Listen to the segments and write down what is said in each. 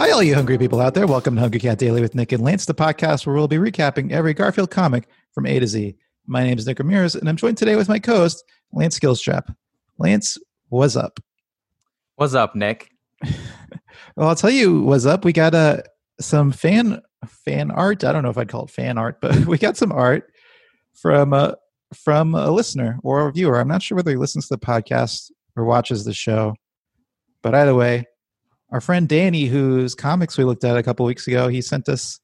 Hi, all you hungry people out there. Welcome to Hungry Cat Daily with Nick and Lance, the podcast where we'll be recapping every Garfield comic from A to Z. My name is Nick Ramirez, and I'm joined today with my co host, Lance Skillstrap. Lance, what's up? What's up, Nick? well, I'll tell you what's up. We got uh, some fan fan art. I don't know if I'd call it fan art, but we got some art from uh, from a listener or a viewer. I'm not sure whether he listens to the podcast or watches the show. But either way, our friend Danny, whose comics we looked at a couple weeks ago, he sent us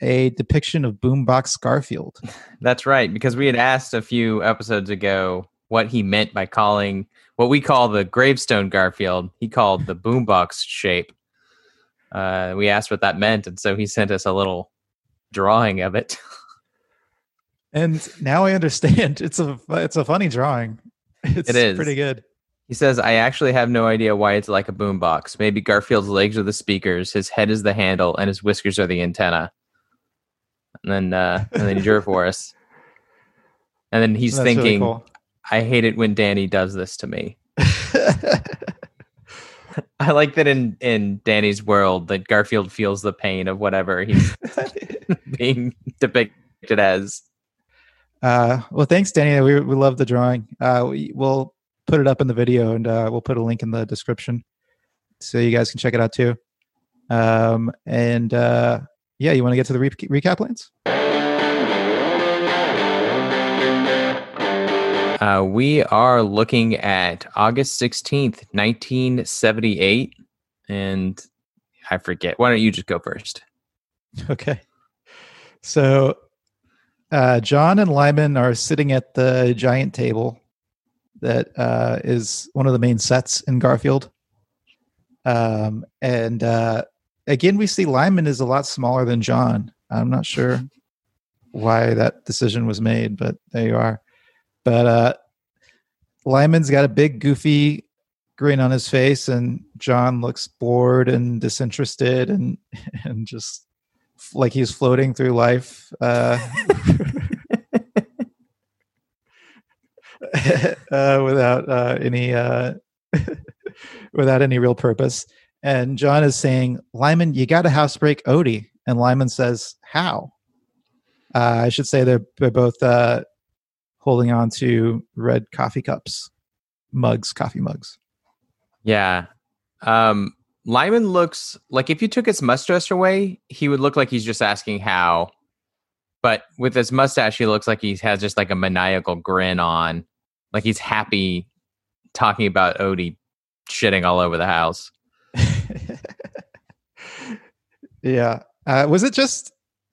a depiction of Boombox Garfield. That's right, because we had asked a few episodes ago what he meant by calling what we call the gravestone Garfield. He called the boombox shape. Uh, we asked what that meant, and so he sent us a little drawing of it. and now I understand. It's a it's a funny drawing. It's it is pretty good. He says, I actually have no idea why it's like a boombox. Maybe Garfield's legs are the speakers, his head is the handle, and his whiskers are the antenna. And then uh and then he drew it for us. And then he's That's really thinking, cool. I hate it when Danny does this to me. I like that in in Danny's world that Garfield feels the pain of whatever he's being depicted as. uh, well, thanks, Danny. We we love the drawing. Uh, we, we'll put it up in the video, and uh, we'll put a link in the description so you guys can check it out too. Um, and uh, yeah, you want to get to the re- recap Lance? Uh, we are looking at August 16th, 1978. And I forget. Why don't you just go first? Okay. So uh, John and Lyman are sitting at the giant table that uh, is one of the main sets in Garfield. Um, and uh, again, we see Lyman is a lot smaller than John. I'm not sure why that decision was made, but there you are. But uh, Lyman's got a big, goofy grin on his face, and John looks bored and disinterested and and just like he's floating through life uh, uh, without uh, any uh, without any real purpose. And John is saying, "Lyman, you got to housebreak Odie." And Lyman says, "How?" Uh, I should say they're they're both uh, holding on to red coffee cups, mugs, coffee mugs. Yeah. Um, Lyman looks like if you took his mustache away, he would look like he's just asking how. But with his mustache, he looks like he has just like a maniacal grin on, like he's happy talking about Odie shitting all over the house. yeah. Uh, was it just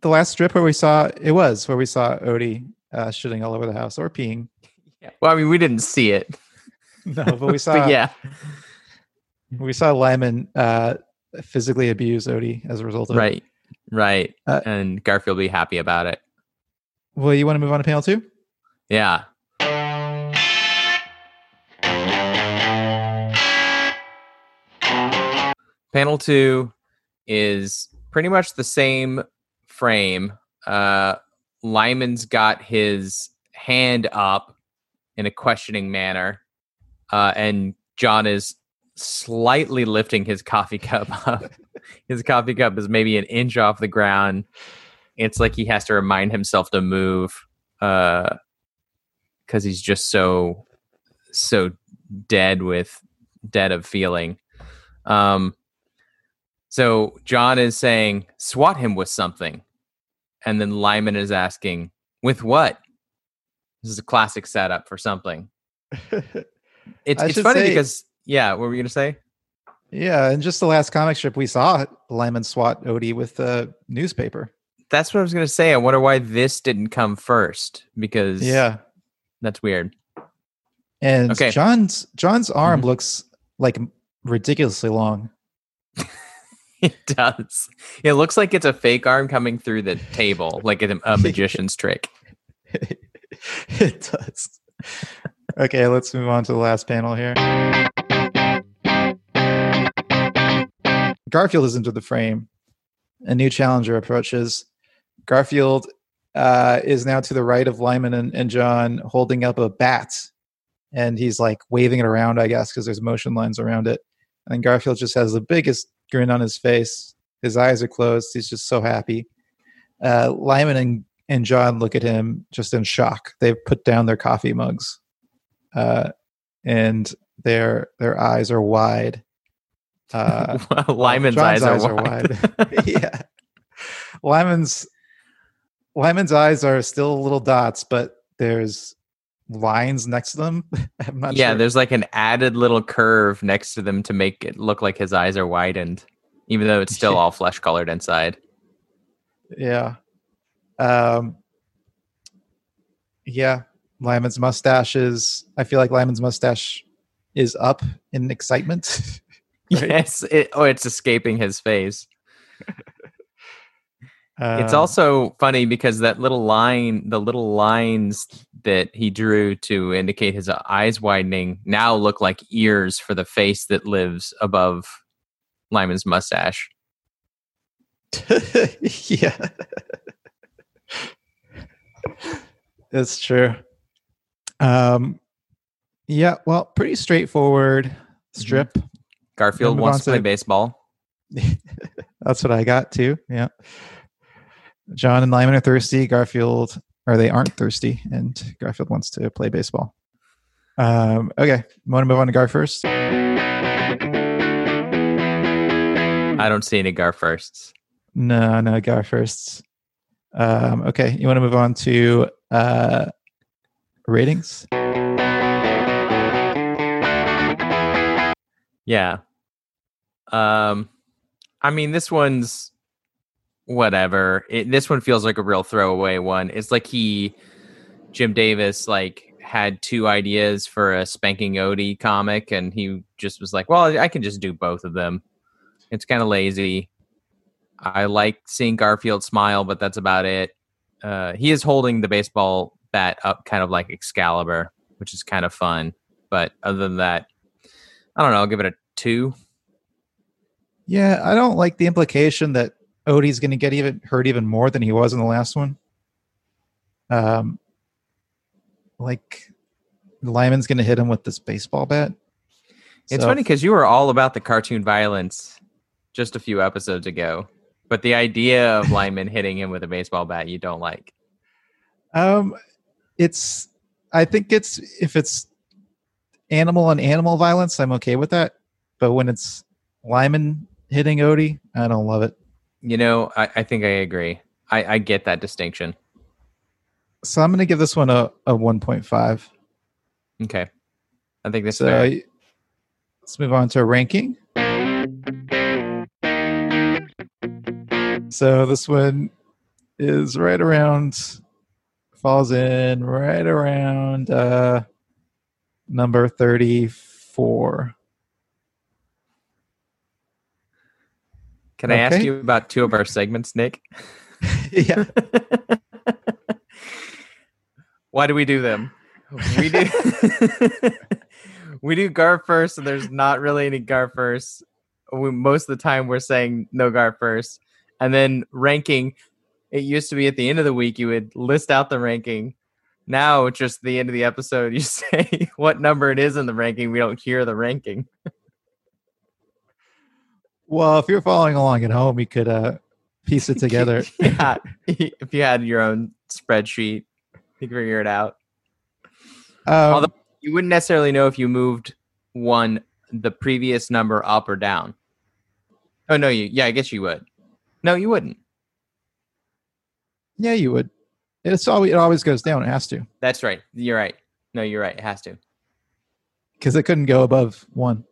the last strip where we saw it was where we saw Odie uh, shitting all over the house or peeing? Yeah. Well, I mean, we didn't see it. No, but we saw but yeah. we saw Lyman uh, physically abuse Odie as a result of it. Right. Right. Uh, and Garfield be happy about it. Well, you want to move on to panel two? Yeah. Panel two is pretty much the same frame. Uh, Lyman's got his hand up in a questioning manner, uh, and John is slightly lifting his coffee cup up. his coffee cup is maybe an inch off the ground. It's like he has to remind himself to move because he's just so so dead with dead of feeling. Um, so John is saying, "Swat him with something," and then Lyman is asking, "With what?" This is a classic setup for something. It's it's funny say- because yeah, what were we gonna say? yeah, and just the last comic strip we saw Lyman swat Odie with a newspaper. That's what I was gonna say. I wonder why this didn't come first because Yeah, that's weird. and Okay. John's John's arm Mhm. looks like ridiculously long. It does. It looks like it's a fake arm coming through the table, like a, a magician's trick. it does. Okay, let's move on to the last panel here. Garfield is into the frame. A new challenger approaches. Garfield uh, is now to the right of Lyman and, and John, holding up a bat, and he's like waving it around, I guess, because there's motion lines around it. And Garfield just has the biggest grin on his face. His eyes are closed. He's just so happy. Uh, Lyman and, and John look at him just in shock. They've put down their coffee mugs, uh, and their their eyes are wide. Uh, Lyman's John's eyes, are wide. yeah, Lyman's Lyman's eyes are still little dots, but there's lines next to them. Yeah, sure. there's like an added little curve next to them to make it look like his eyes are widened, even though it's still all flesh colored inside. Yeah. Um Yeah. Lyman's mustache is I feel like Lyman's mustache is up in excitement. Right. Yes, it, oh, it's escaping his face. It's Um, also funny because that little line, the little lines that he drew to indicate his eyes widening now look like ears for the face that lives above Lyman's mustache. yeah. It's true. Um yeah, well, pretty straightforward strip. Garfield wants to play to- baseball. That's what I got too. Yeah. John and Lyman are thirsty. Garfield, or they aren't thirsty, and Garfield wants to play baseball. Um, okay. Want to move on to Gar first? I don't see any Gar firsts. No, no, Gar first. Um, okay. You want to move on to uh, ratings? Yeah. Um, I mean, this one's whatever. It, this one feels like a real throwaway one. It's like he, Jim Davis, like had two ideas for a spanking Odie comic, and he just was like, "Well, I can just do both of them." It's kind of lazy. I like seeing Garfield smile, but that's about it. Uh, he is holding the baseball bat up, kind of like Excalibur, which is kind of fun. But other than that, I don't know. I'll give it a two. Yeah, I don't like the implication that Odie's going to get even hurt even more than he was in the last one. Um, like Lyman's going to hit him with this baseball bat. It's So- funny because you were all about the cartoon violence just a few episodes ago, but the idea of Lyman hitting him with a baseball bat you don't like. Um, it's. I think it's if it's animal on animal violence, I'm okay with that. But when it's Lyman hitting Odie, I don't love it. You know, I, I think I agree. I, I get that distinction. So I'm going to give this one a, a 1.5. Okay. I think this. So fair. let's move on to ranking. So this one is right around, falls in right around uh, number 34. Can I ask you about two of our segments, Nick? yeah. Why do we do them? We do we do Gar first, and there's not really any Gar first. We, most of the time, we're saying no Gar first, and then ranking. It used to be at the end of the week you would list out the ranking. Now, just the end of the episode, you say what number it is in the ranking. We don't hear the ranking. Well, if you're following along at home, you could uh, piece it together. yeah, if you had your own spreadsheet, you could figure it out. Um, Although- you wouldn't necessarily know if you moved one the previous number up or down. Oh no, you yeah, I guess you would. No, you wouldn't. yeah, you would. It's always it always goes down. It has to That's right. You're right. No, you're right. It has to. because it couldn't go above one.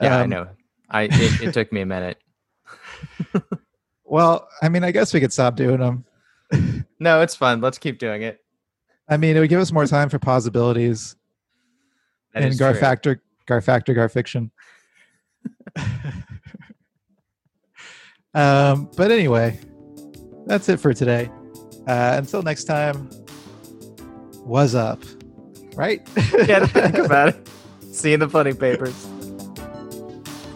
Yeah, I Um, know. I it, it took me a minute. Well, I mean, I guess we could stop doing them. No, it's fun. Let's keep doing it. I mean, it would give us more time for possibilities That and is Gar true. Factor, Gar Factor, Gar Fiction. um, but anyway, that's it for today. Uh, until next time, was up, right? Yeah, think about it. See you in the funny papers.